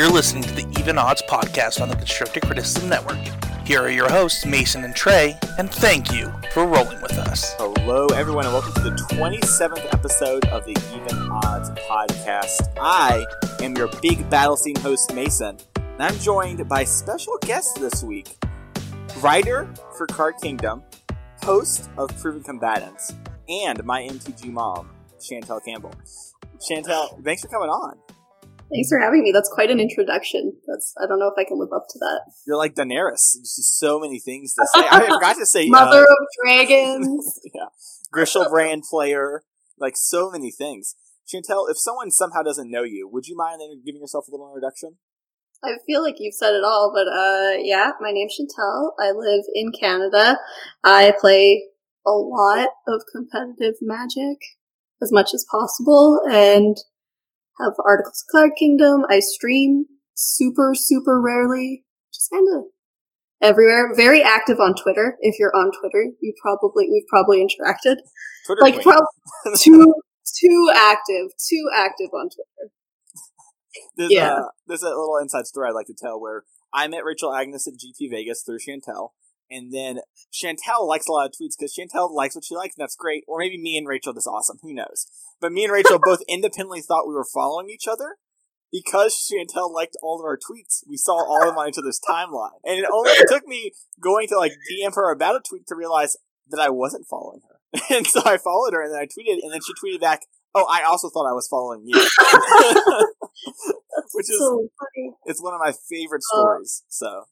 You're listening to the Even Odds podcast on the Constructive Criticism Network. Here are your hosts, Mason and Trey, and thank you for rolling with us. Hello, everyone, and welcome to the 27th episode of the Even Odds podcast. I am your big battle scene host, Mason, and I'm joined by special guests this week writer for Card Kingdom, host of Proven Combatants, and my MTG mom, Chantel Campbell. Chantel, thanks for coming on. Thanks for having me. That's quite an introduction. That's I don't know if I can live up to that. You're like Daenerys. There's just so many things to say. I forgot to say Mother uh, of Dragons. yeah. Griselbrand player. Like so many things. Chantel, if someone somehow doesn't know you, would you mind giving yourself a little introduction? I feel like you've said it all, but uh, yeah, my name's Chantel. I live in Canada. I play a lot of competitive magic as much as possible, and have articles of Card Kingdom. I stream super, super rarely, just kind of everywhere. Very active on Twitter. If you're on Twitter, you probably we've probably interacted. Twitter like probably too too active, too active on Twitter. There's yeah. A, there's a little inside story I'd like to tell where I met Rachel Agnes at GP Vegas through Chantel. And then Chantel likes a lot of tweets because Chantel likes what she likes, and that's great. Or maybe me and Rachel just awesome. Who knows? But me and Rachel both independently thought we were following each other because Chantel liked all of our tweets. We saw all of them on each other's timeline, and it only took me going to like DM her about a tweet to realize that I wasn't following her. And so I followed her, and then I tweeted, and then she tweeted back, "Oh, I also thought I was following you," which is so funny. It's one of my favorite uh, stories. so,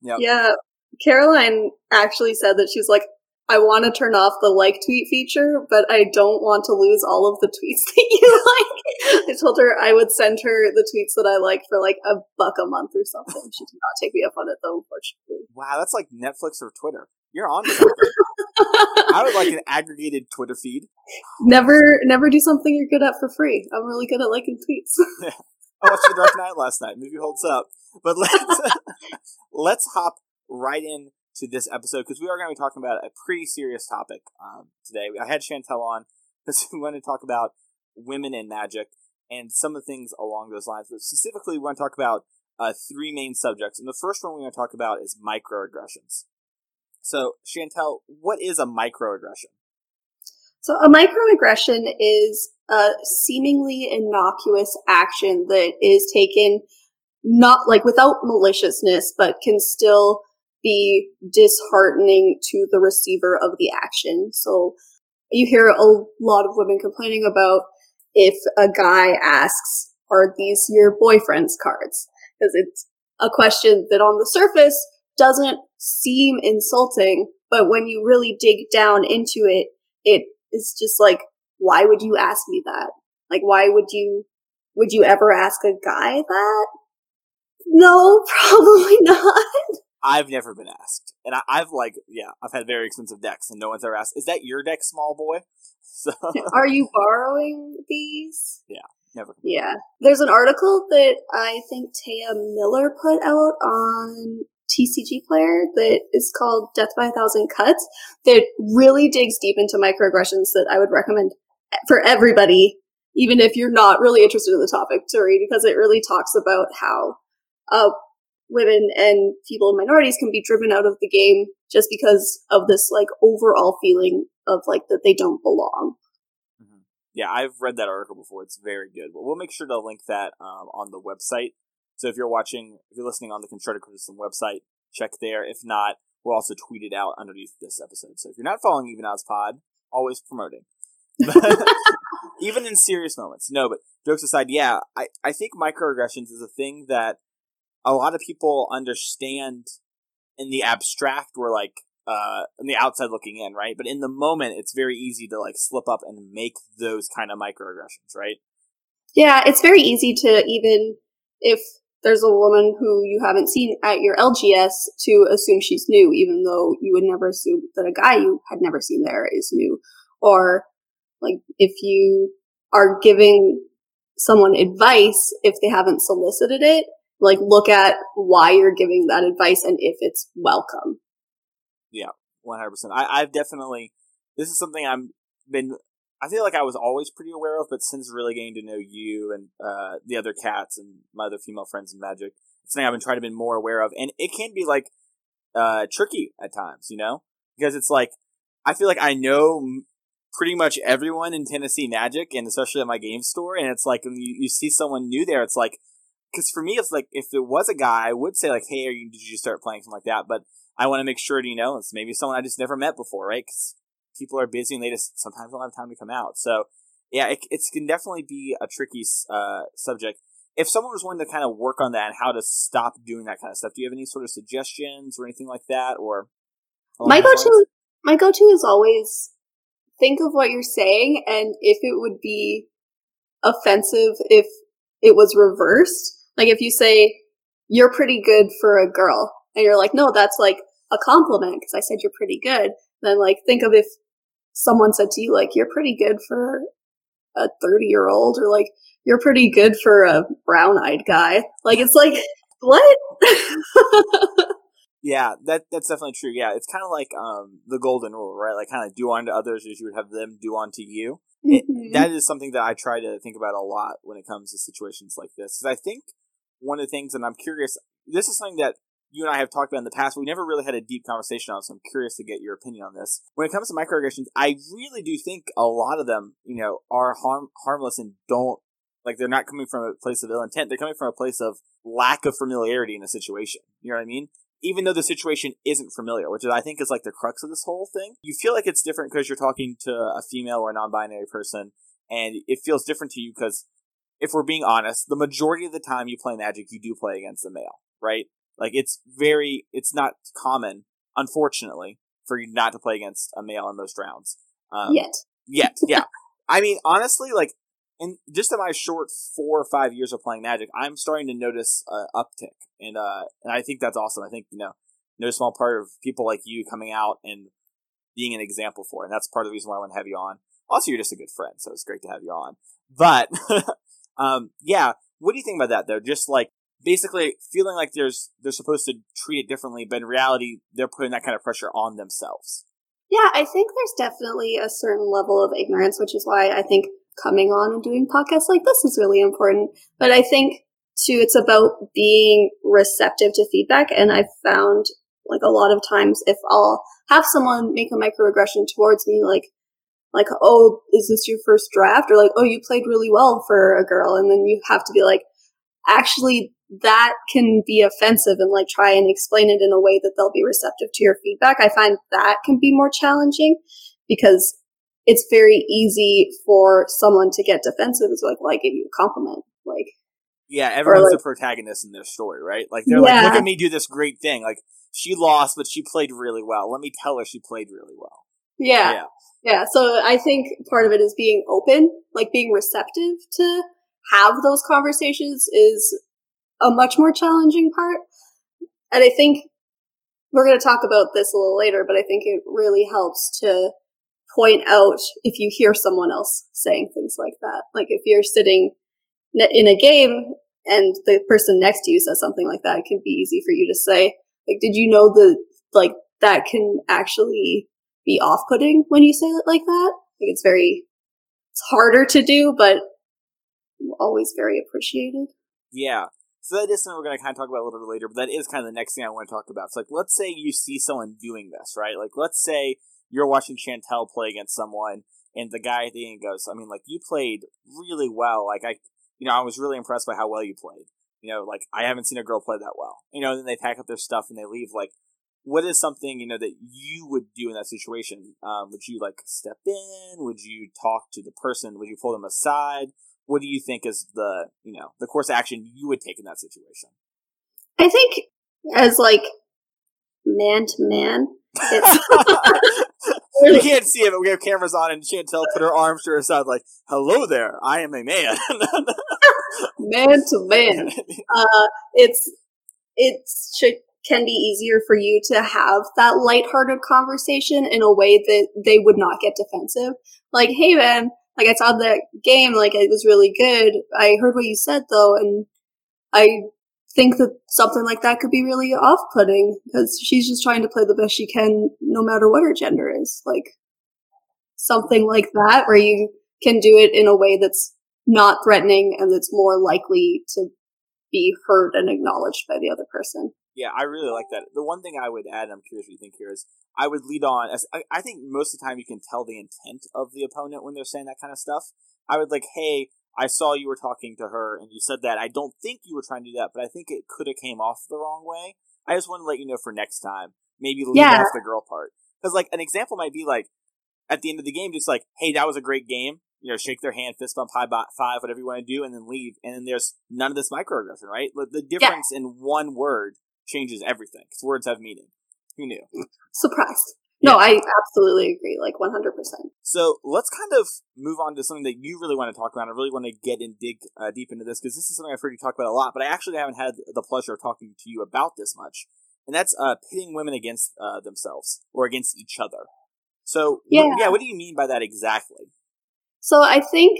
yeah, yeah. Caroline actually said that she's like, I want to turn off the like tweet feature, but I don't want to lose all of the tweets that you like. I told her I would send her the tweets that I like for like a buck a month or something. She did not take me up on it though, unfortunately. Wow, that's like Netflix or Twitter. You're on. I would like an aggregated Twitter feed. Never, never do something you're good at for free. I'm really good at liking tweets. I watched The Dark Knight last night. Movie holds up. But let's let's hop right in to this episode because we are going to be talking about a pretty serious topic um, today. I had Chantel on because we want to talk about women in magic and some of the things along those lines. But specifically, we want to talk about uh, three main subjects. And the first one we want to talk about is microaggressions. So, Chantel, what is a microaggression? So, a microaggression is a seemingly innocuous action that is taken not like without maliciousness, but can still be disheartening to the receiver of the action. So you hear a lot of women complaining about if a guy asks, are these your boyfriend's cards? Because it's a question that on the surface doesn't seem insulting, but when you really dig down into it, it is just like, why would you ask me that? Like, why would you, would you ever ask a guy that? No, probably not. I've never been asked, and I, have like, yeah, I've had very expensive decks, and no one's ever asked, "Is that your deck, small boy?" So, are you borrowing these? Yeah, never. Yeah, there's an article that I think Taya Miller put out on TCG Player that is called "Death by a Thousand Cuts" that really digs deep into microaggressions that I would recommend for everybody, even if you're not really interested in the topic, to read because it really talks about how uh, women and people in minorities can be driven out of the game just because of this like overall feeling of like that they don't belong. Mm-hmm. Yeah, I've read that article before. It's very good. But we'll make sure to link that um, on the website. So if you're watching, if you're listening on the Constructive Criticism website, check there. If not, we'll also tweet it out underneath this episode. So if you're not following Even Odds Pod, always promoting. even in serious moments. No, but jokes aside, yeah, I, I think microaggressions is a thing that a lot of people understand in the abstract we're like uh in the outside looking in, right? But in the moment it's very easy to like slip up and make those kind of microaggressions, right? Yeah, it's very easy to even if there's a woman who you haven't seen at your LGS to assume she's new, even though you would never assume that a guy you had never seen there is new. Or like if you are giving someone advice if they haven't solicited it, like look at why you're giving that advice and if it's welcome. Yeah, 100%. I, I've definitely, this is something I'm been, I feel like I was always pretty aware of, but since really getting to know you and uh, the other cats and my other female friends in Magic, it's something I've been trying to be more aware of, and it can be like uh, tricky at times, you know, because it's like I feel like I know pretty much everyone in Tennessee Magic, and especially at my game store, and it's like when you, you see someone new there, it's like because for me, it's like if it was a guy, I would say like, "Hey, you, did you start playing something like that?" But I want to make sure, you know, it's maybe someone I just never met before, right? Because people are busy and they just sometimes don't have time to come out. So yeah, it, it can definitely be a tricky uh, subject. If someone was wanting to kind of work on that and how to stop doing that kind of stuff, do you have any sort of suggestions or anything like that? Or my go-to, my go-to is always think of what you're saying and if it would be offensive if it was reversed. Like if you say you're pretty good for a girl, and you're like, no, that's like a compliment because I said you're pretty good. Then like think of if someone said to you like you're pretty good for a 30 year old or like you're pretty good for a brown eyed guy. Like it's like what? yeah, that that's definitely true. Yeah, it's kind of like um the golden rule, right? Like kind of do unto others as you would have them do unto you. It, mm-hmm. that is something that I try to think about a lot when it comes to situations like this. Because I think one of the things, and I'm curious, this is something that you and I have talked about in the past, but we never really had a deep conversation on. So I'm curious to get your opinion on this. When it comes to microaggressions, I really do think a lot of them, you know, are harm harmless and don't like they're not coming from a place of ill intent. They're coming from a place of lack of familiarity in a situation. You know what I mean? Even though the situation isn't familiar, which is, I think is like the crux of this whole thing. You feel like it's different because you're talking to a female or a non-binary person, and it feels different to you because if we're being honest, the majority of the time you play Magic, you do play against a male, right? Like it's very, it's not common, unfortunately, for you not to play against a male in most rounds. Um, yet. Yet, yeah. I mean, honestly, like just in my short four or five years of playing Magic, I'm starting to notice an uptick, and uh, and I think that's awesome. I think you know, no small part of people like you coming out and being an example for, it. and that's part of the reason why I want to have you on. Also, you're just a good friend, so it's great to have you on. But, um, yeah, what do you think about that though? Just like basically feeling like there's they're supposed to treat it differently, but in reality, they're putting that kind of pressure on themselves. Yeah, I think there's definitely a certain level of ignorance, which is why I think coming on and doing podcasts like this is really important. But I think too, it's about being receptive to feedback. And I've found like a lot of times if I'll have someone make a microaggression towards me, like, like, oh, is this your first draft? Or like, oh, you played really well for a girl. And then you have to be like, actually, that can be offensive and like try and explain it in a way that they'll be receptive to your feedback. I find that can be more challenging because it's very easy for someone to get defensive. It's like, well, I gave you a compliment. Like, yeah, everyone's like, the protagonist in their story, right? Like, they're yeah. like, look at me do this great thing. Like, she lost, but she played really well. Let me tell her she played really well. Yeah. Yeah. Yeah. So I think part of it is being open, like being receptive to have those conversations is a much more challenging part. And I think we're going to talk about this a little later, but I think it really helps to point out if you hear someone else saying things like that. Like if you're sitting in a game and the person next to you says something like that, it can be easy for you to say, like, did you know that, like, that can actually be off-putting when you say it like that? Like it's very, it's harder to do, but always very appreciated. Yeah. So that is something we're going to kind of talk about a little bit later, but that is kind of the next thing I want to talk about. So, like, let's say you see someone doing this, right? Like, let's say you're watching Chantel play against someone, and the guy at the end goes, I mean, like, you played really well. Like, I, you know, I was really impressed by how well you played. You know, like, I haven't seen a girl play that well. You know, then they pack up their stuff and they leave. Like, what is something, you know, that you would do in that situation? Um, would you, like, step in? Would you talk to the person? Would you pull them aside? what do you think is the you know the course of action you would take in that situation? I think as like man to man. you can't see it, but we have cameras on, and Chantel put her arms to her side, like, "Hello there, I am a man." man to man, uh, it's it should can be easier for you to have that lighthearted conversation in a way that they would not get defensive. Like, hey man, like I saw that game, like it was really good. I heard what you said though, and I think that something like that could be really off-putting because she's just trying to play the best she can, no matter what her gender is. Like something like that, where you can do it in a way that's not threatening and that's more likely to be heard and acknowledged by the other person. Yeah, I really like that. The one thing I would add, and I'm curious what you think here, is I would lead on. As I, I think most of the time you can tell the intent of the opponent when they're saying that kind of stuff. I would like, hey, I saw you were talking to her and you said that. I don't think you were trying to do that, but I think it could have came off the wrong way. I just want to let you know for next time. Maybe leave Yeah. off the girl part. Because like an example might be like at the end of the game, just like, hey, that was a great game. You know, shake their hand, fist bump, high bot five, whatever you want to do, and then leave. And then there's none of this microaggression, right? The difference in one word changes everything because words have meaning. Who knew? Surprised. No, I absolutely agree, like 100%. So let's kind of move on to something that you really want to talk about. I really want to get and dig uh, deep into this because this is something I've heard you talk about a lot, but I actually haven't had the pleasure of talking to you about this much. And that's uh, pitting women against uh, themselves or against each other. So, Yeah. yeah, what do you mean by that exactly? So I think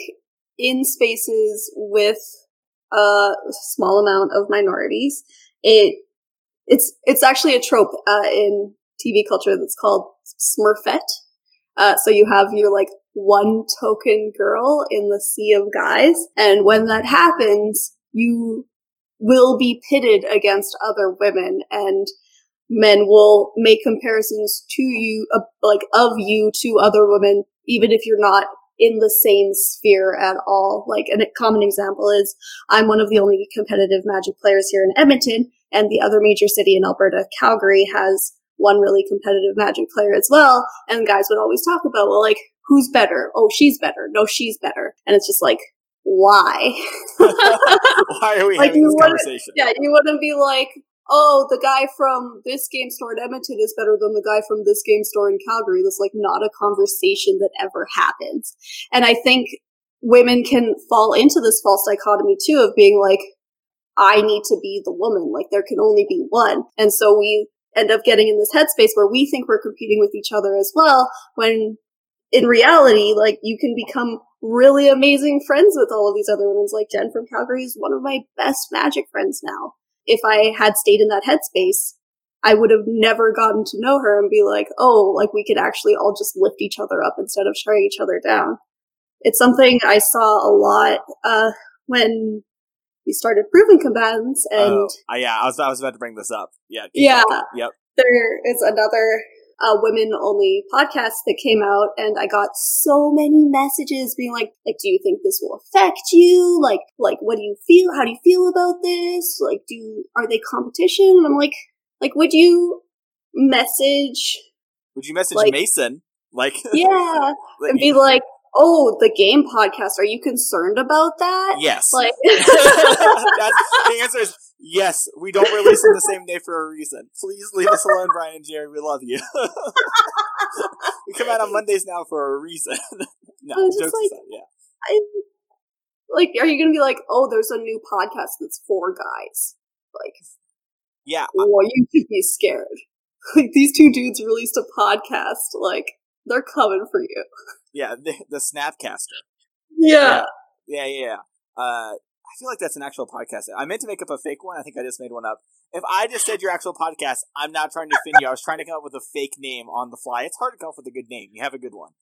in spaces with a small amount of minorities, it it's it's actually a trope uh, in TV culture that's called Smurfette. Uh, so you have your like one token girl in the sea of guys, and when that happens, you will be pitted against other women, and men will make comparisons to you, uh, like of you to other women, even if you're not in the same sphere at all. Like a common example is I'm one of the only competitive magic players here in Edmonton, and the other major city in Alberta, Calgary, has one really competitive magic player as well. And guys would always talk about, well, like, who's better? Oh, she's better. No, she's better. And it's just like, why? Why are we Like, having this conversation? yeah, you wouldn't be like, oh, the guy from this game store in Edmonton is better than the guy from this game store in Calgary. That's like not a conversation that ever happens. And I think women can fall into this false dichotomy too of being like, I need to be the woman. Like there can only be one. And so we end up getting in this headspace where we think we're competing with each other as well when in reality, like you can become really amazing friends with all of these other women. Like Jen from Calgary is one of my best magic friends now. If I had stayed in that headspace, I would have never gotten to know her and be like, oh, like we could actually all just lift each other up instead of shutting each other down. It's something I saw a lot uh, when we started Proven Combatants, and Oh, uh, yeah, I was, I was about to bring this up. Yeah. Yeah. talking. Yep. there is another uh, women only podcast that came out and I got so many messages being like, like, do you think this will affect you? Like, like, what do you feel? How do you feel about this? Like, do, are they competition? And I'm like, like, would you message, Would you message Like- Mason? Like, yeah, and be like, oh, the game podcast, are you concerned about that? yes. Like, the answer is yes. We don't release them the same day for a reason. Please leave us alone, Brian and Jerry. We love you. we come out on Mondays now for a reason. no, just jokes like- aside, yeah. I, like, are you gonna be like, oh, there's a new podcast that's for guys? Like, Yeah, Well, you should be scared. Like these two dudes released a podcast. Like they're coming for you. Yeah. The, the Snapcaster. Yeah. Yeah, yeah. yeah. Uh, I feel like that's an actual podcast. I meant to make up a fake one. I think I just made one up. If I just said your actual podcast, I'm not trying to offend you. I was trying to come up with a fake name on the fly. It's hard to come up with a good name. You have a good one.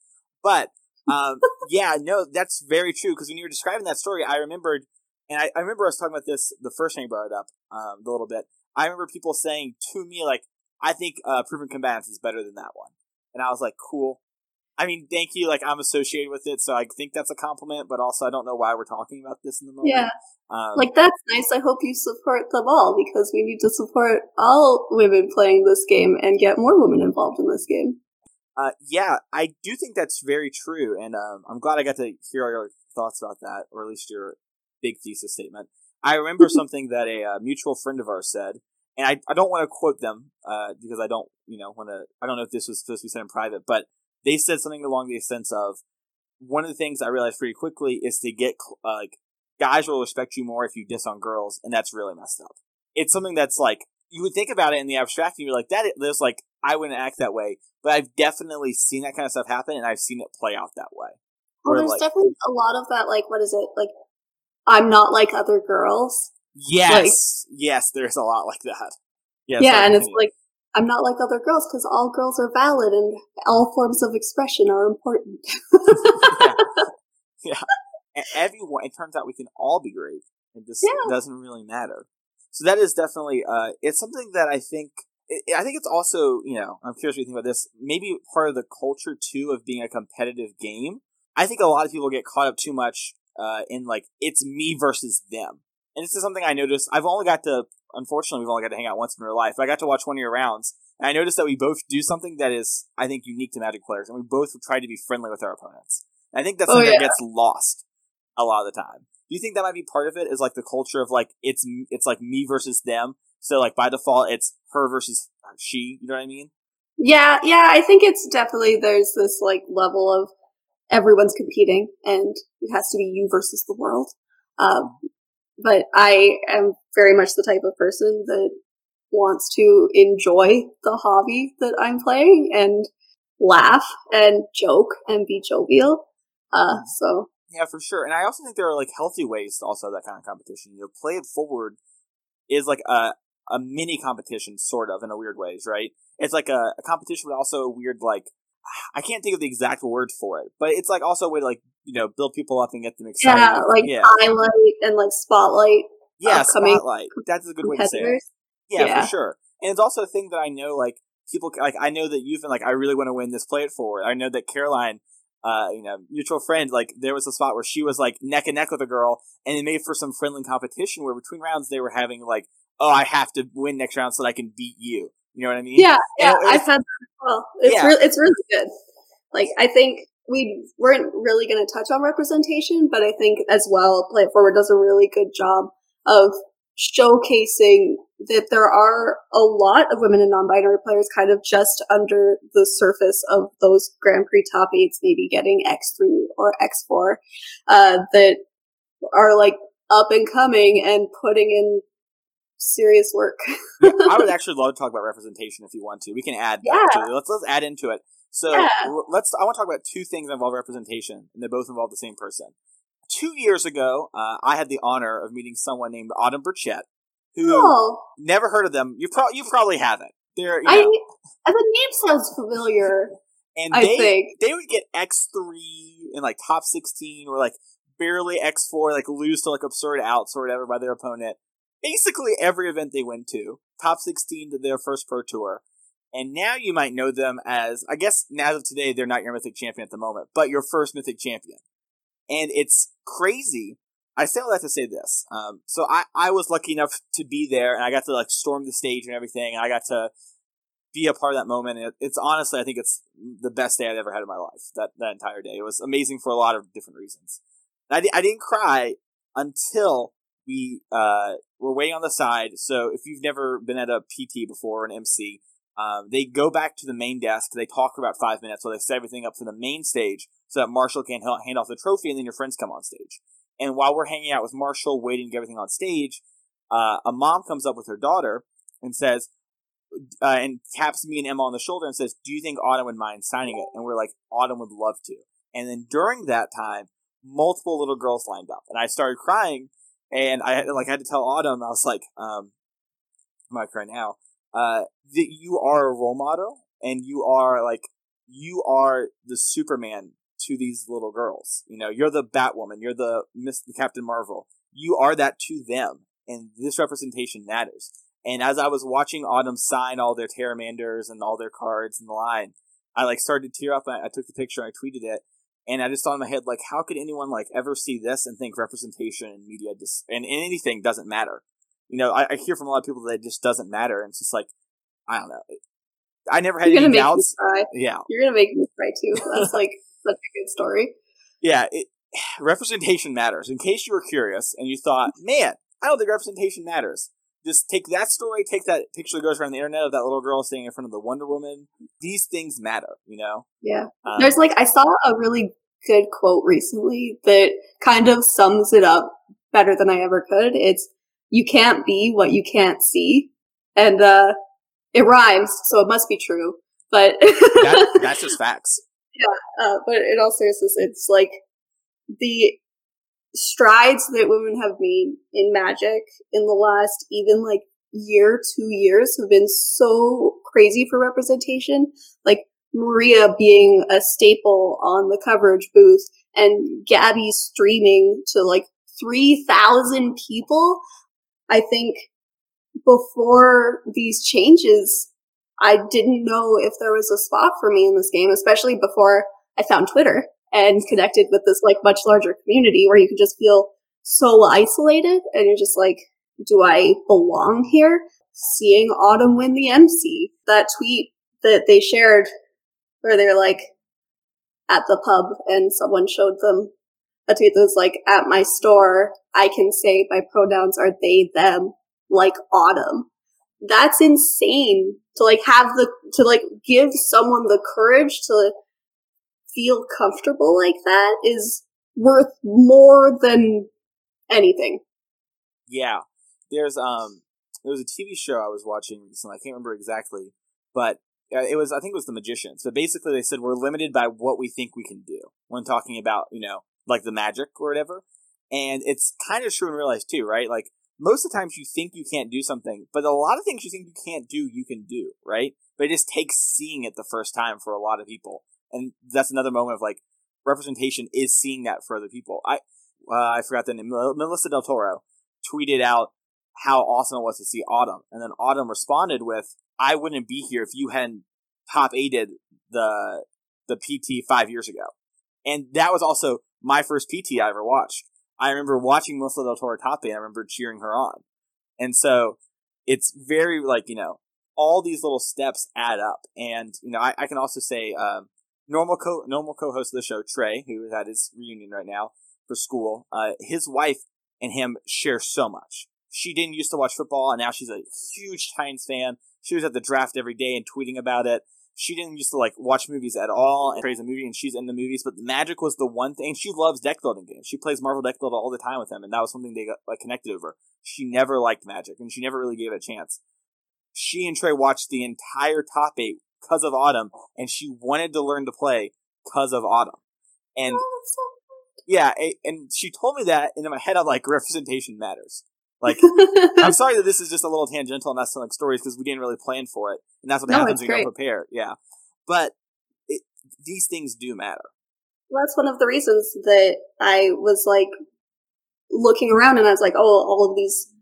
But, um, yeah, no, that's very true. Because when you were describing that story, I remembered, and I, I remember us talking about this the first time you brought it up, um, a little bit. I remember people saying to me, like, I think uh, Proven Combatants is better than that one. And I was like, cool. I mean, thank you. Like, I'm associated with it, so I think that's a compliment, but also I don't know why we're talking about this in the moment. Yeah. Um, Like that's nice. I hope you support them all because we need to support all women playing this game and get more women involved in this game. Uh, yeah, I do think that's very true, and um, I'm glad I got to hear your thoughts about that, or at least your big thesis statement. I remember something that a uh, mutual friend of ours said, and I, I don't want to quote them uh, because I don't, you know, want to. I don't know if this was supposed to be said in private, but they said something along the sense of one of the things I realized pretty quickly is to get uh, like guys will respect you more if you diss on girls, and that's really messed up. It's something that's like you would think about it in the abstract, and you're like that. There's like I wouldn't act that way, but I've definitely seen that kind of stuff happen, and I've seen it play out that way. Well, there's like- definitely a lot of that. Like, what is it? Like, I'm not like other girls. Yes, yes, there's a lot like that. Yes, yeah, and it's like I'm not like other girls because all girls are valid and all forms of expression are important. yeah. And everyone, it turns out we can all be great. It just Yeah. doesn't really matter. So that is definitely, uh, it's something that I think, I I think it's also, you know, I'm curious what you think about this. Maybe part of the culture too of being a competitive game. I think a lot of people get caught up too much uh, in like it's me versus them, and this is something I noticed. I've only got to, unfortunately, we've only got to hang out once in real life. But I got to watch one of your rounds, and I noticed that we both do something that is, I think, unique to Magic players, and we both try to be friendly with our opponents. And I think that's Oh, something yeah. that gets lost a lot of the time. Do you think that might be part of it? Is like the culture of like it's it's like me versus them. So like by default, it's her versus she. You know what I mean? Yeah, yeah, I think it's definitely there's this like level of everyone's competing and it has to be you versus the world. Um, but I am very much the type of person that wants to enjoy the hobby that I'm playing and laugh and joke and be jovial. Uh, so Yeah, for sure. And I also think there are like healthy ways to also have that kind of competition. You know, play it forward is like a a mini competition, sort of, in a weird ways, right? It's like a, a competition, but also a weird like I can't think of the exact word for it, but it's like also a way to like you know build people up and get them excited. yeah, like yeah, highlight and like spotlight yeah, spotlight. That's a good way to say it. Yeah, Yeah. for sure. And it's also a thing that I know, like people, like I know that you've been like, I really want to win this. Play it forward. I know that Caroline, uh, you know, mutual friend, like there was a spot where she was like neck and neck with a girl, and it made for some friendly competition where between rounds they were having like, oh, I have to win next round so that I can beat you. You know what I mean? Yeah, yeah, I've had that as well. It's Yeah. really, it's really good. Like I think we weren't really going to touch on representation, but I think as well, Play It Forward does a really good job of showcasing that there are a lot of women and non-binary players kind of just under the surface of those Grand Prix top eights, maybe getting X3 or X4, uh, that are like up and coming and putting in serious work. Yeah, I would actually love to talk about representation if you want to. We can add Yeah. to. Let's let's add into it. So Yeah. let's. I want to talk about two things that involve representation, and they both involve the same person. Two years ago, uh, I had the honor of meeting someone named Autumn Burchett, who Oh, never heard of them. You probably you probably haven't. They're you I the name sounds familiar. and I they think. they would get X three in like top sixteen or like barely X four, like lose to like absurd outs or whatever by their opponent. Basically every event they went to, top sixteen to their first pro tour. And now you might know them as I guess now of today they're not your mythic champion at the moment, but your first mythic champion. And it's crazy. I say all that to say this. Um, so I, I was lucky enough to be there and I got to like storm the stage and everything and I got to be a part of that moment. And it, it's honestly, I think it's the best day I've ever had in my life. That that entire day, it was amazing for a lot of different reasons. I, I didn't cry until we uh, were waiting on the side. So if you've never been at a PT before or an MC, um, they go back to the main desk. They talk for about five minutes, so they set everything up for the main stage, so that Marshall can hand off the trophy, and then your friends come on stage. And while we're hanging out with Marshall, waiting to get everything on stage, uh, a mom comes up with her daughter and says, uh, and taps me and Emma on the shoulder and says, "Do you think Autumn would mind signing it?" And we're like, "Autumn would love to." And then during that time, multiple little girls lined up, and I started crying, and I had, like I had to tell Autumn, I was like, um, "I'm not crying now." Uh, that you are a role model, and you are like, you are the Superman to these little girls. You know, you're the Batwoman, you're the Miss Captain Marvel. You are that to them, and this representation matters. And as I was watching Autumn sign all their Terramanders and all their cards in the line, I like started to tear up. I, I took the picture, I tweeted it, and I just thought in my head like, how could anyone like ever see this and think representation in media dis- and in anything doesn't matter? You know, I, I hear from a lot of people that it just doesn't matter, and it's just like, I don't know. I never had You're any make doubts. me cry. Yeah, You're gonna make me cry too. That's like such a good story. yeah. It, representation matters. In case you were curious and you thought, man, I don't think representation matters. Just take that story, take that picture that goes around the internet of that little girl standing in front of the Wonder Woman. These things matter, you know. Yeah. Um, There's like I saw a really good quote recently that kind of sums it up better than I ever could. It's you can't be what you can't see. And uh it rhymes, so it must be true. But that, that's just facts. Yeah. Uh, but in all seriousness, it's like the strides that women have made in magic in the last even like year, two years have been so crazy for representation. Like Maria being a staple on the coverage booth and Gabby streaming to like 3,000 people. I think before these changes, I didn't know if there was a spot for me in this game, especially before I found Twitter and connected with this like much larger community where you could just feel so isolated and you're just like, do I belong here? Seeing Autumn win the MC, that tweet that they shared where they're like at the pub and someone showed them a tweet that was like, at my store, I can say my pronouns are they, them, like Autumn. That's insane to like have the, to like give someone the courage to feel comfortable like that is worth more than anything. Yeah. There's, um, there was a TV show I was watching recently. I can't remember exactly, but it was I think it was the magicians. But basically, they said we're limited by what we think we can do when talking about you know like the magic or whatever. And it's kind of true in real life too, right? Like most of the times you think you can't do something, but a lot of things you think you can't do, you can do, right? But it just takes seeing it the first time for a lot of people, and that's another moment of like representation is seeing that for other people. I uh, I forgot the name. Melissa DeTora tweeted out how awesome it was to see Autumn, and then Autumn responded with, "I wouldn't be here if you hadn't top eighted the the PT five years ago," and that was also my first PT I ever watched. I remember watching Melissa DeTora top eight. I remember cheering her on, and so it's very like you know all these little steps add up, and you know I, I can also say um, normal co normal co-host of the show Trey, who had his reunion right now for school. Uh, his wife and him share so much. She didn't used to watch football, and now she's a huge Titans fan. She was at the draft every day and tweeting about it. She didn't used to like watch movies at all and praise a movie, and she's in the movies. But Magic was the one thing. She loves deck building games. She plays Marvel deck builder all the time with him, and that was something they got like connected over. She never liked Magic, and she never really gave it a chance. She and Trey watched the entire top eight because of Autumn, and she wanted to learn to play because of Autumn. And oh, yeah, and she told me that, and in my head, I'm like, representation matters. Like, I'm sorry that this is just a little tangential and not telling stories because we didn't really plan for it, and that's what no, happens when you don't prepare. Yeah, but it, these things do matter. Well, that's one of the reasons that I was like looking around, and I was like, oh, all of these,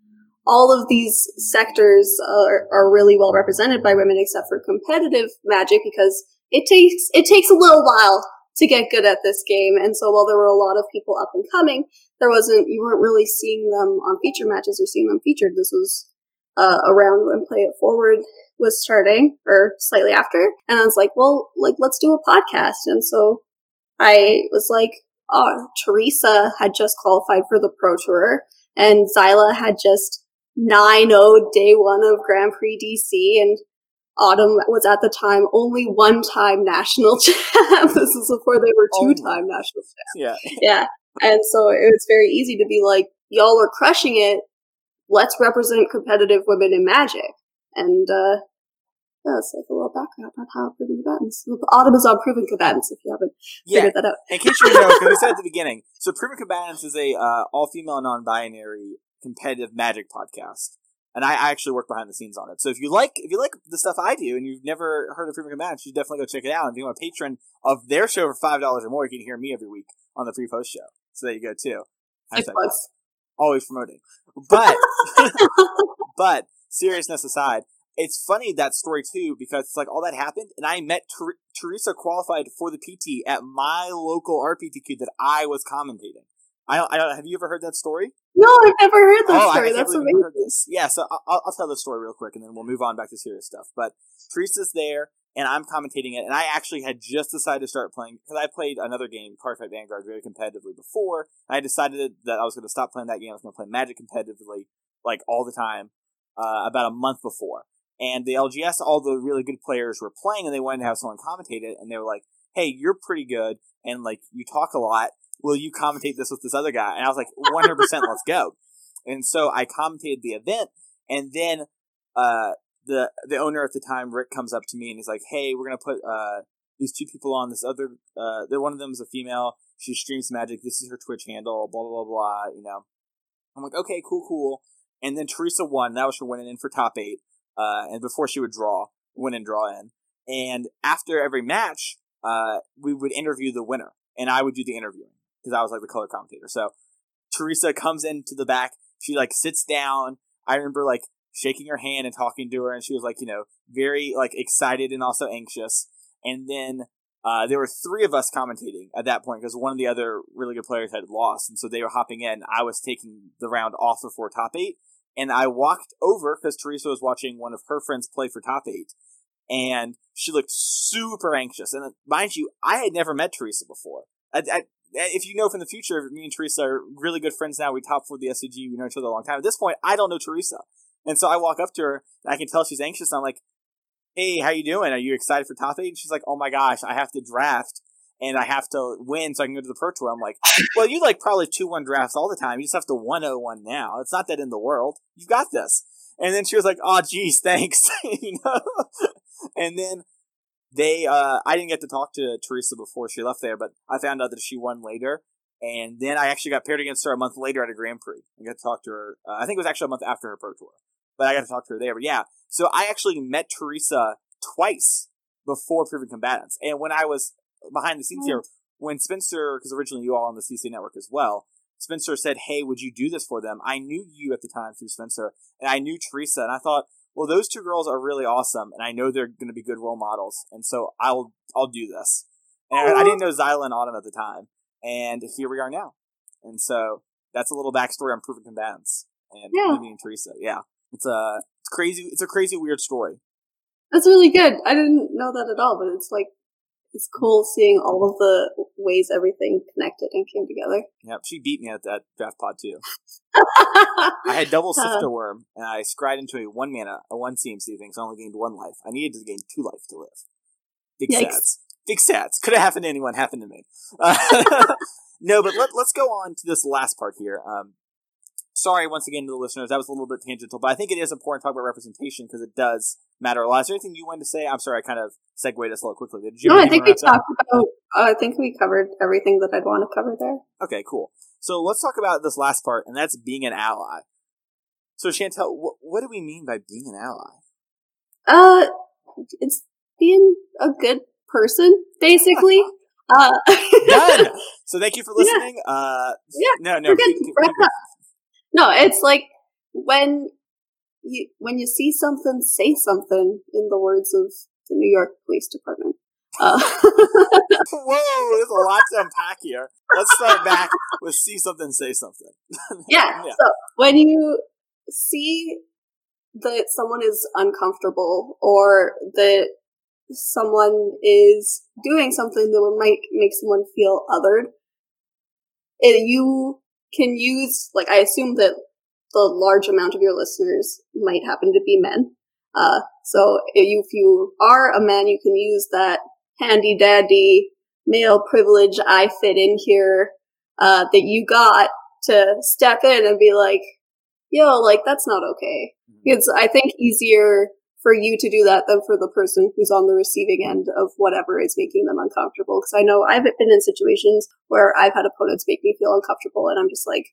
all of these sectors are, are really well represented by women, except for competitive magic, because it takes it takes a little while to get good at this game. And so while there were a lot of people up and coming, there wasn't, you weren't really seeing them on feature matches or seeing them featured. This was uh, around when Play It Forward was starting or slightly after. And I was like, well, like, let's do a podcast. And so I was like, oh, Teresa had just qualified for the Pro Tour and Zyla had just 9-0 day one of Grand Prix DC and Autumn was at the time only one time national champ. this is before they were two time oh. national champ. Yeah. Yeah. And so it was very easy to be like, y'all are crushing it. Let's represent competitive women in magic. And, uh, yeah, it's like a little background on how proven combatants. Autumn is on proven combatants if you haven't yeah. figured that out. In case you know, because we said at the beginning, so proven combatants is a uh, all female non binary competitive magic podcast and I, actually work behind the scenes on it. So if you like if you like the stuff I do and you've never heard of Free Match, you should definitely go check it out. And if you want a patron of their show for five dollars or more, you can hear me every week on the free post show. So there you go too. Always promoting, but but seriousness aside, it's funny that story too because it's like all that happened, and I met Ter- Teresa qualified for the PT at my local RPTQ that I was commentating. I I don't. Have you ever heard that story? No, I've never heard that oh, story. That's amazing. Yeah, so I'll, I'll, tell the story real quick, and then we'll move on back to serious stuff. But Teresa's there, and I'm commentating it, and I actually had just decided to start playing because I played another game, Cardfight Vanguard, very competitively before. I decided that I was going to stop playing that game. I was going to play Magic competitively, like all the time, uh, about a month before. And the LGS, all the really good players were playing, and they wanted to have someone commentate it, and they were like, "Hey, you're pretty good, and like you talk a lot." Will you commentate this with this other guy? And I was like, 100%, let's go. And so I commentated the event, and then uh, the the owner at the time, Rick, comes up to me and he's like, "Hey, we're gonna put uh, these two people on. This other, uh, one of them is a female. She streams magic. This is her Twitch handle. Blah blah blah blah. You know." I'm like, "Okay, cool, cool." And then Teresa won. That was her winning in for top eight. Uh, and before she would draw, win and draw in. And after every match, uh, we would interview the winner, and I would do the interviewing because I was like the color commentator. So Teresa comes into the back. She like sits down. I remember like shaking her hand and talking to her, and she was like, you know, very like excited and also anxious. And then uh, there were three of us commentating at that point because one of the other really good players had lost, and so they were hopping in. I was taking the round off before top eight, and I walked over because Teresa was watching one of her friends play for top eight, and she looked super anxious. And mind you, I had never met Teresa before. I, I, if you know from the future, me and Teresa are really good friends now. We top for the SCG. We know each other a long time. At this point, I don't know Teresa. And so I walk up to her and I can tell she's anxious. I'm like, hey, how you doing? Are you excited for top eight? And she's like, oh my gosh, I have to draft and I have to win so I can go to the Pro Tour. I'm like, well, you like probably 2-1 drafts all the time. You just have to 1-0-1 now. It's not that in the world. You've got this. And then she was like, oh, geez, thanks. you know? and then they uh I didn't get to talk to Teresa before she left there, but I found out that she won later. And then I actually got paired against her a month later at a Grand Prix. I got to talk to her. Uh, I think it was actually a month after her pro tour, but I got to talk to her there. But yeah, so I actually met Teresa twice before Proven Combatants. And when I was behind the scenes here, when Spencer, because originally you all on the CC network as well, Spencer said, Hey, would you do this for them? I knew you at the time through Spencer, and I knew Teresa, and I thought, well, those two girls are really awesome, and I know they're going to be good role models, and so I'll I'll do this. And I didn't know Zyla and Autumn at the time, and here we are now. And so that's a little backstory on Proven Combatants and Yeah. Mimi and Teresa. Yeah, it's a it's crazy. It's a crazy weird story. That's really good. I didn't know that at all, but it's like it's cool seeing all of the ways everything connected and came together. Yep, she beat me at that draft pod too. I had double Uh. Sifter Wurm, and I scryed into a one mana, a one CMC thing, so I only gained one life. I needed to gain two life to live. Big Yikes. stats. Big stats. Could have happened to anyone, happened to me. Uh, no, but let, let's go on to this last part here. Um, sorry once again to the listeners, that was a little bit tangential, but I think it is important to talk about representation because it does matter a lot. Is there anything you wanted to say? I'm sorry, I kind of segued us a little quickly. Did you no, I think we talked about. Uh, I think we covered everything that I'd want to cover there. Okay, cool. So let's talk about this last part, and that's being an ally. So Chantel, wh- what do we mean by being an ally? Uh, it's being a good person, basically. uh, Done. so thank you for listening. Uh, Yeah, no, no, we're good. keep- keep- Wrap keep- up. No, it's like when you when you see something, say something. In the words of the New York Police Department. Uh, Whoa, there's a lot to unpack here. Let's start back with see something, say something. yeah. Yeah. So when you see that someone is uncomfortable or that someone is doing something that would might make someone feel othered, it, you can use like I assume that the large amount of your listeners might happen to be men. Uh, so if you, if you are a man, you can use that handy dandy male privilege I fit in here uh, that you got to step in and be like, yo, like that's not okay. It's I think easier for you to do that than for the person who's on the receiving end of whatever is making them uncomfortable. Because I know I've been in situations where I've had opponents make me feel uncomfortable, and I'm just like,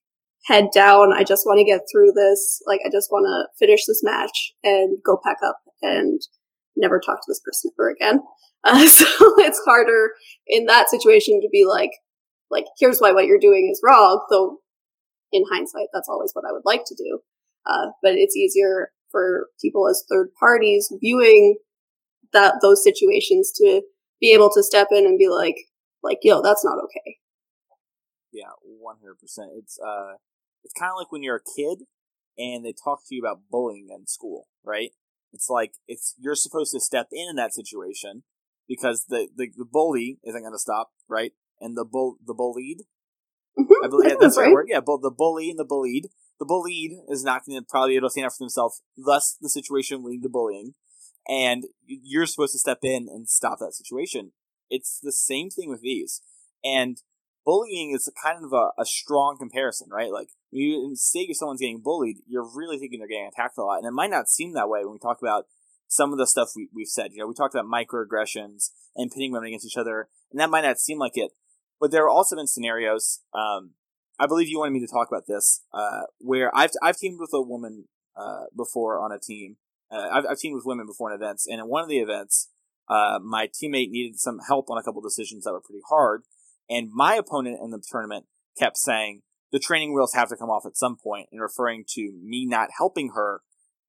head down. I just want to get through this. Like I just want to finish this match and go pack up and never talk to this person ever again. Uh, so it's harder in that situation to be like, like here's why what you're doing is wrong. Though in hindsight, that's always what I would like to do. Uh, but it's easier for people as third parties viewing that those situations to be able to step in and be like, like, yo, that's not okay. Yeah, one hundred percent. It's uh, it's kind of like when you're a kid and they talk to you about bullying in school, right? It's like it's you're supposed to step in in that situation because the the, the bully isn't going to stop, right? And the bull the bullied, I believe yeah, that's the right word. Yeah, both the bully and the bullied. The bullied is not going to probably able to stand up for themselves. Thus, the situation will lead to bullying, and you're supposed to step in and stop that situation. It's the same thing with these, and bullying is a kind of a, a strong comparison, right? Like when you say someone's getting bullied, you're really thinking they're getting attacked a lot, and it might not seem that way when we talk about some of the stuff we, we've said. You know, we talked about microaggressions and pitting women against each other, and that might not seem like it, but there have also been scenarios. Um, I believe you wanted me to talk about this, uh, where I've I've teamed with a woman uh, before on a team. Uh, I've, I've teamed with women before in events, and in one of the events, uh, my teammate needed some help on a couple decisions that were pretty hard, and my opponent in the tournament kept saying the training wheels have to come off at some point, and referring to me not helping her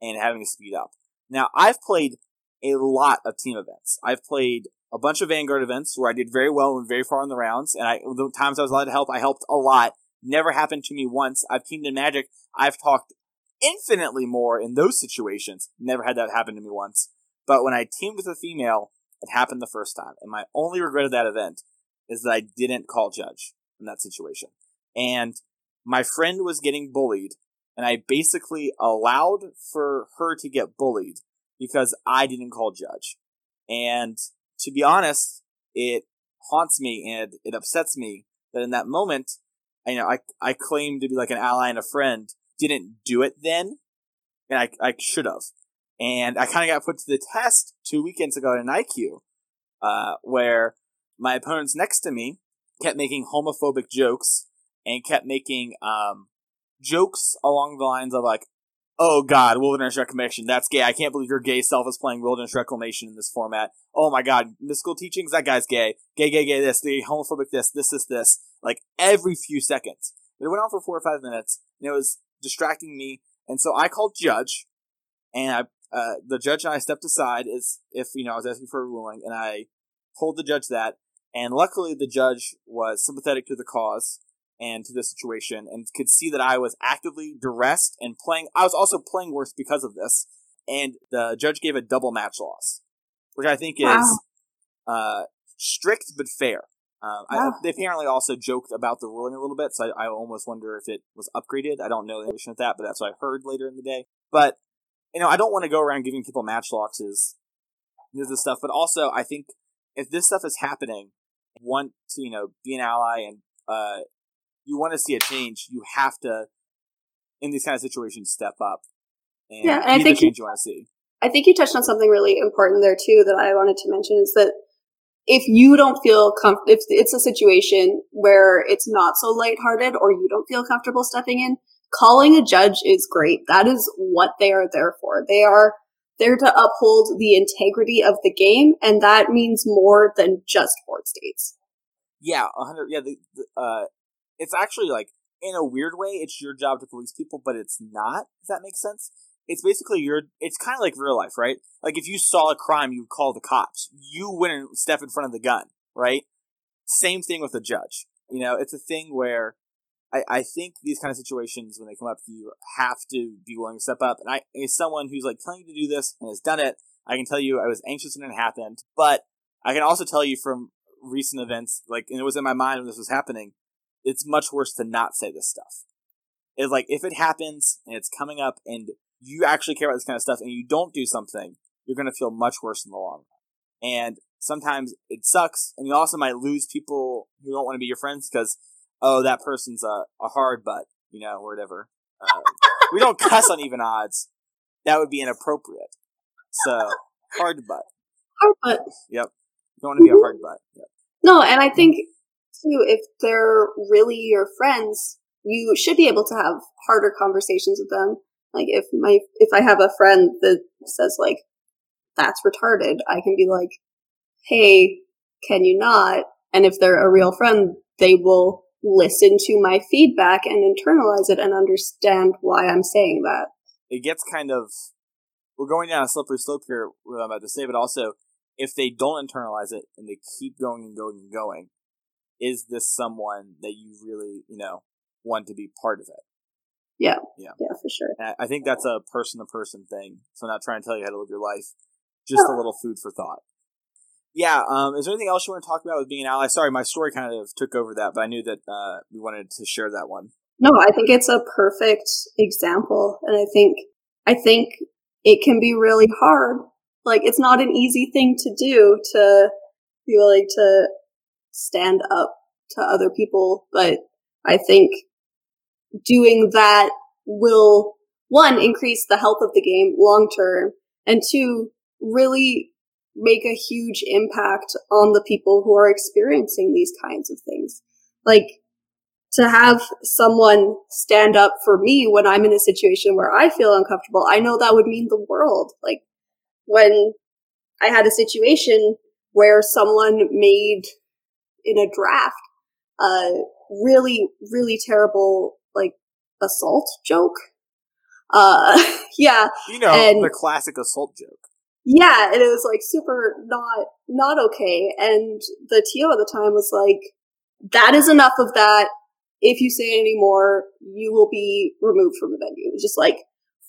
and having to speed up. Now, I've played a lot of team events. I've played a bunch of Vanguard events where I did very well and very far in the rounds, and I the times I was allowed to help, I helped a lot. Never happened to me once. I've teamed in Magic. I've talked infinitely more in those situations. Never had that happen to me once. But when I teamed with a female, it happened the first time. And my only regret of that event is that I didn't call judge in that situation. And my friend was getting bullied, and I basically allowed for her to get bullied because I didn't call judge. And to be honest, it haunts me and it upsets me that in that moment, you know I I claim to be like an ally and a friend, didn't do it then, and I I should have. And I kind of got put to the test two weekends ago in IQ, uh, where my opponents next to me kept making homophobic jokes and kept making um, jokes along the lines of like, "Oh God, Wilderness Reclamation, that's gay. I can't believe your gay self is playing Wilderness Reclamation in this format. Oh my God, mystical teachings, that guy's gay. Gay, gay, gay. This, the homophobic. This, this, this, this. Like every few seconds. But It went on for four or five minutes, and it was distracting me. And so I called judge, and I uh, the judge and I stepped aside as if you know I was asking for a ruling, and I told the judge that. And luckily, the judge was sympathetic to the cause and to the situation, and could see that I was actively duressed and playing. I was also playing worse because of this, and the judge gave a double match loss, which I think wow. is uh, strict but fair. Um, I, they apparently also joked about the ruling a little bit, so I, I, almost wonder if it was upgraded. I don't know the information of that, but that's what I heard later in the day. But you know, I don't want to go around giving people match losses, this stuff. But also, I think if this stuff is happening, want to you know be an ally and uh, you want to see a change, you have to in these kind of situations step up. And yeah, and I think change you, you want to see. I think you touched on something really important there too that I wanted to mention is that if you don't feel comfortable, if it's a situation where it's not so lighthearted or you don't feel comfortable stepping in, calling a judge is great. That is what they are there for. They are there to uphold the integrity of the game, and that means more than just board states. Yeah, hundred. Yeah, the, the, uh, it's actually like in a weird way, it's your job to police people, but it's not. If that makes sense, it's basically your. It's kind of like real life, right? Like if you saw a crime, you would call the cops. You wouldn't step in front of the gun, right? Same thing with the judge. You know, it's a thing where I, I think these kind of situations when they come up, you have to be willing to step up. And I, as someone who's like telling you to do this and has done it, I can tell you I was anxious when it happened, but I can also tell you from recent events, like, and it was in my mind when this was happening, it's much worse to not say this stuff. It's like if it happens and it's coming up and you actually care about this kind of stuff and you don't do something, you're going to feel much worse in the long run. And sometimes it sucks, and you also might lose people who don't want to be your friends because oh, that person's a, a hard butt, you know, or whatever. Uh, we don't cuss on even odds. That would be inappropriate. So, hard butt. Hard butt. Yep. You don't want to be a hard butt. Yep. No, and I think, too, if they're really your friends, you should be able to have harder conversations with them. Like, if my, if I have a friend that says, like, that's retarded, I can be like, hey, can you not? And if they're a real friend, they will listen to my feedback and internalize it and understand why I'm saying that. It gets kind of we're going down a slippery slope here what I'm about to say, but also if they don't internalize it and they keep going and going and going, is this someone that you really, you know, want to be part of it? Yeah. Yeah. Yeah, for sure. And I think that's a person to person thing. So I'm not trying to tell you how to live your life. Just a little food for thought yeah, um, is there anything else you want to talk about with being an ally? Sorry, my story kind of took over that, but I knew that uh, we wanted to share that one. No, I think it's a perfect example, and I think I think it can be really hard. Like it's not an easy thing to do to be willing to stand up to other people, but I think doing that will one increase the health of the game long term, and two really make a huge impact on the people who are experiencing these kinds of things. Like to have someone stand up for me when I'm in a situation where I feel uncomfortable, I know that would mean the world. Like when I had a situation where someone made in a draft a really, really terrible, like, assault joke. Uh, yeah. You know, And- the classic assault joke. Yeah, and it was like super not not okay. And the TO at the time was like, "That is enough of that. If you say any more, you will be removed from the venue." It was just like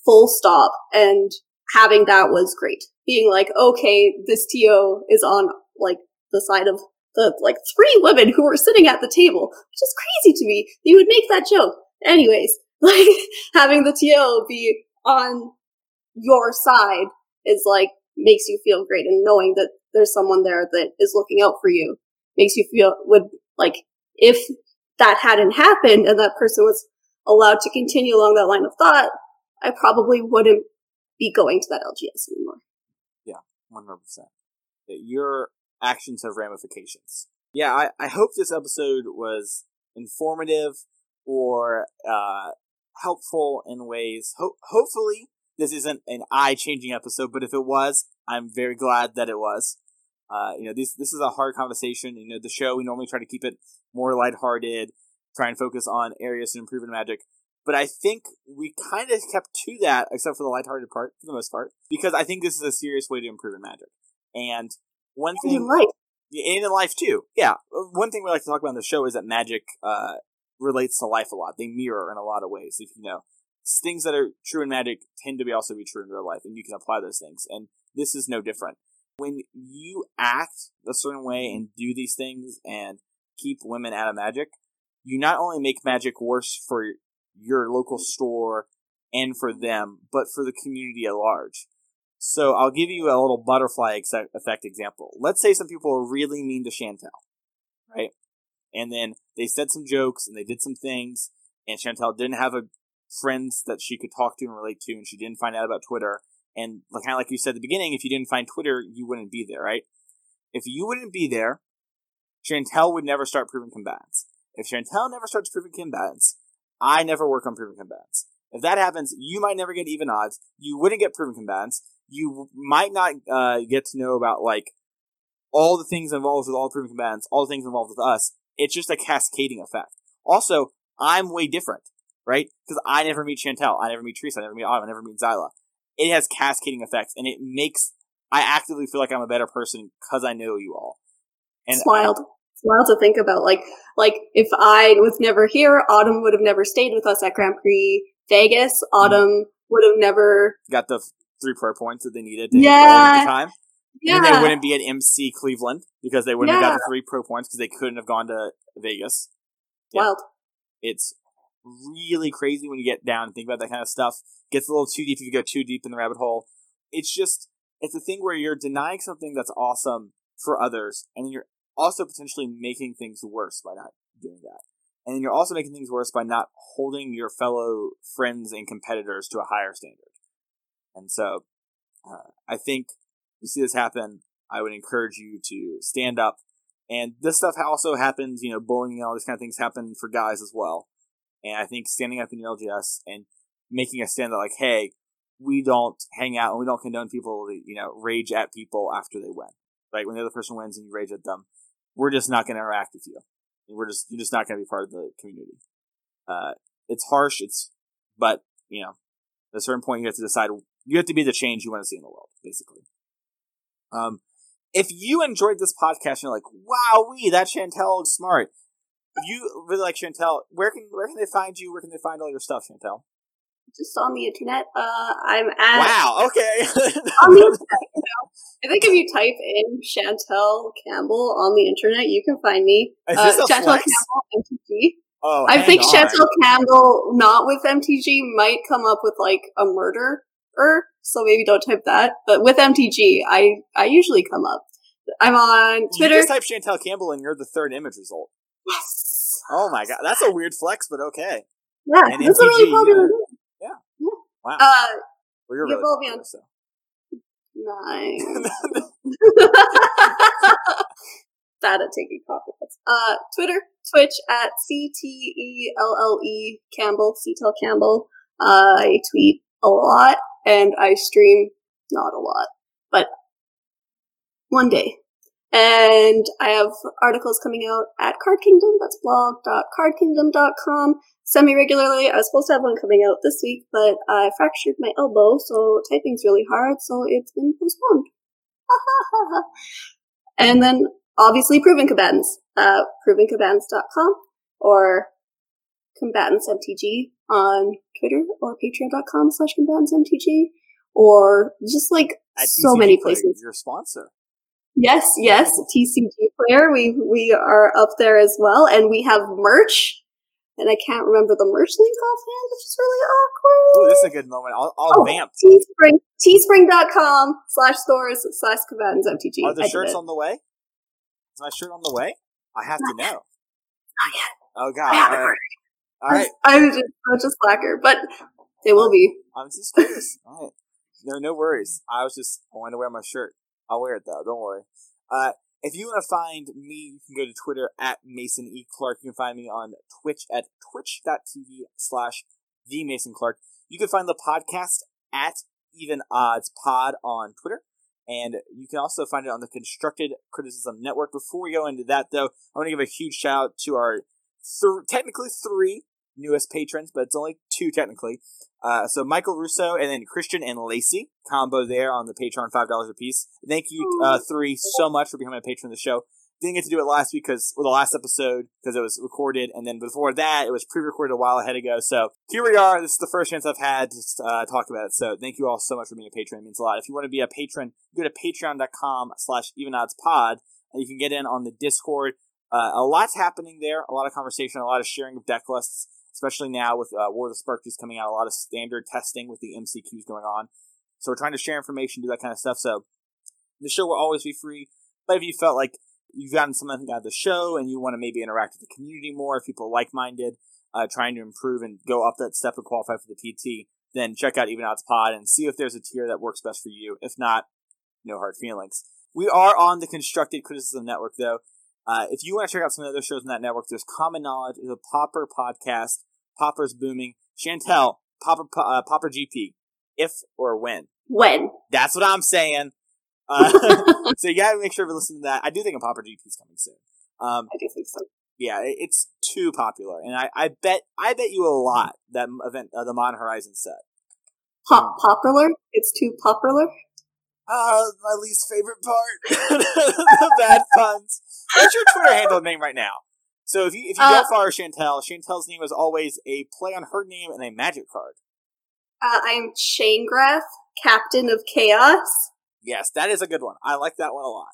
full stop. And having that was great. Being like, "Okay, this TO is on like the side of the like three women who were sitting at the table," which is crazy to me. You would make that joke, anyways. Like having the TO be on your side is like makes you feel great and knowing that there's someone there that is looking out for you makes you feel would like if that hadn't happened and that person was allowed to continue along that line of thought i probably wouldn't be going to that lgs anymore Yeah, One hundred percent. Your actions have ramifications. Yeah, I, I hope this episode was informative or uh, helpful in ways. Ho- hopefully, this isn't an eye changing episode, but if it was, I'm very glad that it was. Uh, you know, this this is a hard conversation. You know, the show we normally try to keep it more lighthearted, try and focus on areas to improve in magic. But I think we kind of kept to that, except for the lighthearted part, for the most part, because I think this is a serious way to improve in magic. And one thing, in life and in life too. Yeah, one thing we like to talk about on the show is that magic uh, relates to life a lot. They mirror in a lot of ways. If you know things that are true in magic tend to be also be true in real life, and you can apply those things. And this is no different. When you act a certain way and do these things and keep women out of magic, you not only make magic worse for your local store and for them, but for the community at large. So I'll give you a little butterfly ex- effect example. Let's say some people are really mean to Chantel, right? And then they said some jokes and they did some things, and Chantel didn't have a friends that she could talk to and relate to, and she didn't find out about Twitter. And kind of like you said at the beginning, if you didn't find Twitter, you wouldn't be there, right? If you wouldn't be there, Chantel would never start Proven Combatants. If Chantel never starts Proven Combatants, I never work on Proven Combatants. If that happens, you might never get even odds. You wouldn't get proven combatants. You might not uh, get to know about like all the things involved with all proven combatants, all the things involved with us. It's just a cascading effect. Also, I'm way different, right? Because I never meet Chantel, I never meet Teresa, I never meet Autumn, I never meet Zyla. It has cascading effects, and it makes I actively feel like I'm a better person because I know you all. And it's wild it's wild to think about like like if i was never here autumn would have never stayed with us at grand prix vegas Mm-hmm. autumn would have never got the three pro points that they needed to Yeah. yeah. at the time. And they wouldn't be at MC Cleveland because they wouldn't have got the three pro points because they couldn't have gone to Vegas. yeah. wild It's really crazy when you get down and think about that kind of stuff. Gets a little too deep if you go too deep in the rabbit hole. It's just it's a thing where you're denying something that's awesome for others, and then you're also potentially making things worse by not doing that. And then you're also making things worse by not holding your fellow friends and competitors to a higher standard. And so, uh, I think you see this happen, I would encourage you to stand up. And this stuff also happens, you know, bullying and all these kind of things happen for guys as well. And I think standing up in your LGS and making a stand that like, hey, we don't hang out and we don't condone people to, you know, rage at people after they win. Right? When the other person wins and you rage at them, we're just not going to interact with you. We're just, you're just not going to be part of the community. Uh, it's harsh. It's, but, you know, at a certain point you have to decide, you have to be the change you want to see in the world, basically. Um, if you enjoyed this podcast and you're like, wow, we, that Chantel is smart. If you really like Chantel, where can, where can they find you? Where can they find all your stuff, Chantel? just on the internet uh i'm at Wow, okay. on the internet, you know. I think if you type in Chantel Campbell on the internet, you can find me. Is Uh, Chantel flex? Campbell MTG. oh, I think on. Chantel Campbell, not with MTG, might come up with like a murderer, so maybe don't type that. But with MTG, I I usually come up. I'm on You Twitter. just type Chantel Campbell and you're the third image result. Yes. Oh my god, that's a weird flex, but okay. Yeah, And that's a MTG, really popular. yeah. name. Wow. Uh, well, you're really follow me popular, on- so. Nine. Bad at taking compliments. Uh, Twitter, Twitch at C T E L L E Campbell, C Campbell. Uh, I tweet a lot and I stream not a lot, but one day. And I have articles coming out at Card Kingdom. That's blog.cardkingdom.com semi regularly. I was supposed to have one coming out this week, but I fractured my elbow, so typing's really hard, so it's been postponed. and then obviously Proven Combatants, uh, provencombatants.com or Combatants MTG on Twitter or patreon.com slash combatants MTG or just like At so TCG many Player, places. Your sponsor. Yes, yes, TCG player. We we are up there as well, and we have merch. And I can't remember the merch link offhand, which is really awkward. Ooh, this is a good moment. I'll, I'll Oh, vamp. Teespring, teespring.com slash stores slash combatants MTG. Are the did shirts on the way? Is my shirt on the way? I have to Not know. Not yet. Oh god. I haven't right. All right. I'm just such a slacker, but it will be. I'm just curious. All right. No, no worries. I was just I wanted to wear my shirt. I'll wear it though. Don't worry. Uh, if you want to find me, you can go to Twitter at Mason E. Clark. You can find me on Twitch at twitch.tv slash the Mason Clark. You can find the podcast at Even Odds Pod on Twitter. And you can also find it on the Constructed Criticism Network. Before we go into that, though, I want to give a huge shout out to our th- technically three newest patrons, but it's only two technically. Uh, so Michael Russo and then Christian and Lacey combo there on the Patreon, five dollars a piece. Thank you, uh, three, so much for becoming a patron of the show. Didn't get to do it last week because, well, the last episode because it was recorded, and then before that it was pre-recorded a while ahead ago. So here we are. This is the first chance I've had to uh, talk about it. So thank you all so much for being a patron. It means a lot. If you want to be a patron, go to patreon.com/slash evenodds_pod, and you can get in on the Discord. Uh, a lot's happening there. A lot of conversation, a lot of sharing of deck lists especially now with uh, War of the Spark just coming out, a lot of standard testing with the MCQs going on. So we're trying to share information, do that kind of stuff. So the show will always be free. But if you felt like you've gotten something out of the show and you want to maybe interact with the community more, if people are like-minded, uh, trying to improve and go up that step to qualify for the PT, then check out Even Odds Pod and see if there's a tier that works best for you. If not, no hard feelings. We are on the Constructed Criticism Network, though. Uh, if you want to check out some of the other shows on that network, there's Common Knowledge, a Pauper podcast, Pauper's booming. Chantel, Pauper, uh, Pauper GP. If or when. When? That's what I'm saying. Uh, so you gotta make sure to listen to that. I do think a Pauper GP is coming soon. Um, I do think so. yeah, it- it's too popular, and I, I bet I bet you a lot that event, uh, the Modern Horizon set. Pop popular? It's too popular? Uh, my least favorite part, the bad puns. What's your Twitter handle name right now? So if you if you Uh, don't follow Chantel, Chantel's name is always a play on her name and a magic card. Uh, I'm Shanegrath, Captain of Chaos. Yes, that is a good one. I like that one a lot.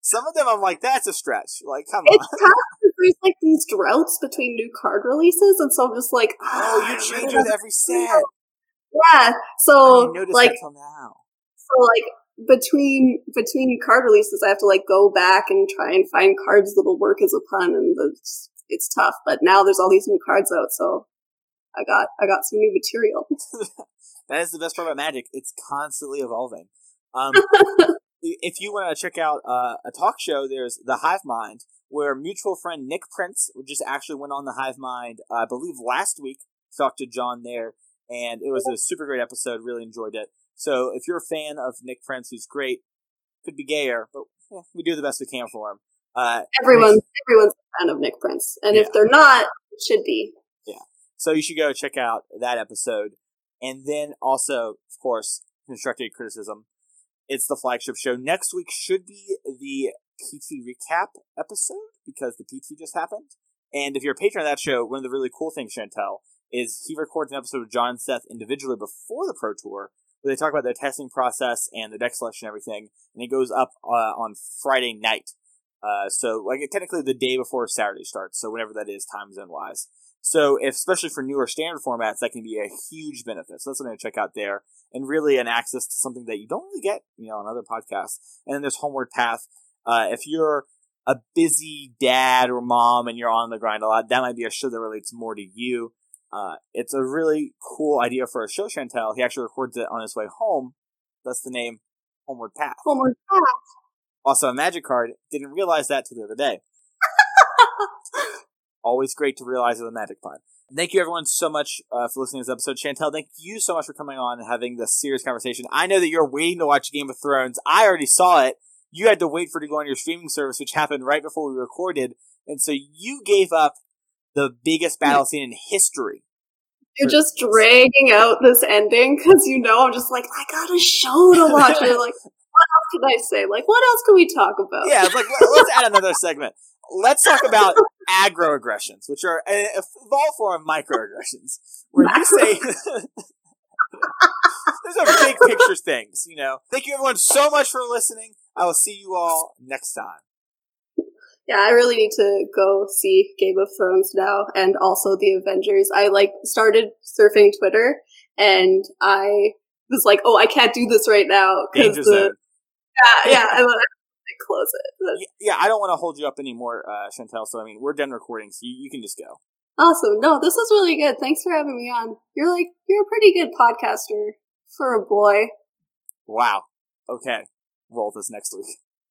Some of them I'm like, that's a stretch. Like, come on. It's tough because there's like these droughts between new card releases, and so I'm just like, Oh, you "Ah, change with every set. Yeah, so like now. so like between between card releases, I have to like go back and try and find cards that'll work as a pun, and it's it's tough. But now there's all these new cards out, so I got I got some new material. That is the best part about Magic. It's constantly evolving. Um, if you want to check out uh, a talk show, there's the Hive Mind, where mutual friend Nick Prince just actually went on the Hive Mind, uh, I believe last week. Talked to John there, and it was a super great episode. Really enjoyed it. So if you're a fan of Nick Prince, who's great, could be gayer, but eh, we do the best we can for him. Uh, Everyone everyone's a fan of Nick Prince, and Yeah. if they're not, it should be. Yeah. So you should go check out that episode. And then also, of course, Constructed Criticism. It's the flagship show. Next week should be the PT recap episode because the PT just happened. And if you're a patron of that show, one of the really cool things, Chantel, is he records an episode with John and Seth individually before the Pro Tour where they talk about their testing process and the deck selection and everything. And it goes up uh, on Friday night. Uh, so, like, technically the day before Saturday starts. So, whenever that is, time zone wise. So, if, especially for newer standard formats, that can be a huge benefit. So that's something to check out there, and really an access to something that you don't really get, you know, on other podcasts. And then there's Homeward Path. Uh, if you're a busy dad or mom and you're on the grind a lot, that might be a show that relates more to you. Uh, it's a really cool idea for a show, Chantel. He actually records it on his way home. That's the name, Homeward Path. Homeward Path. Also, a magic card. Didn't realize that till the other day. Always great to realize with a magic pun. Thank you everyone so much uh, for listening to this episode. Chantel, thank you so much for coming on and having this serious conversation. I know that you're waiting to watch Game of Thrones. I already saw it. you had to wait for it to go on your streaming service, which happened right before we recorded, and so you gave up the biggest battle scene in history. You're just dragging out this ending because you know I'm just like I got a show to watch. And like, what else can I say? Like, what else can we talk about? Yeah, it's like let's add another segment. Let's talk about aggro-aggressions, which are a evolved form of microaggressions, where you say those are big picture things. You know. Thank you everyone so much for listening. I will see you all next time. Yeah, I really need to go see Game of Thrones now and also the Avengers. I like started surfing Twitter and I was like, oh, I can't do this right now because the yeah, yeah, I close it. Yeah, I don't want to hold you up anymore, uh, Chantel. So I mean, we're done recording, so you, you can just go. Awesome. No, this was really good. Thanks for having me on. You're like you're a pretty good podcaster for a boy. Wow. Okay. Roll this next week.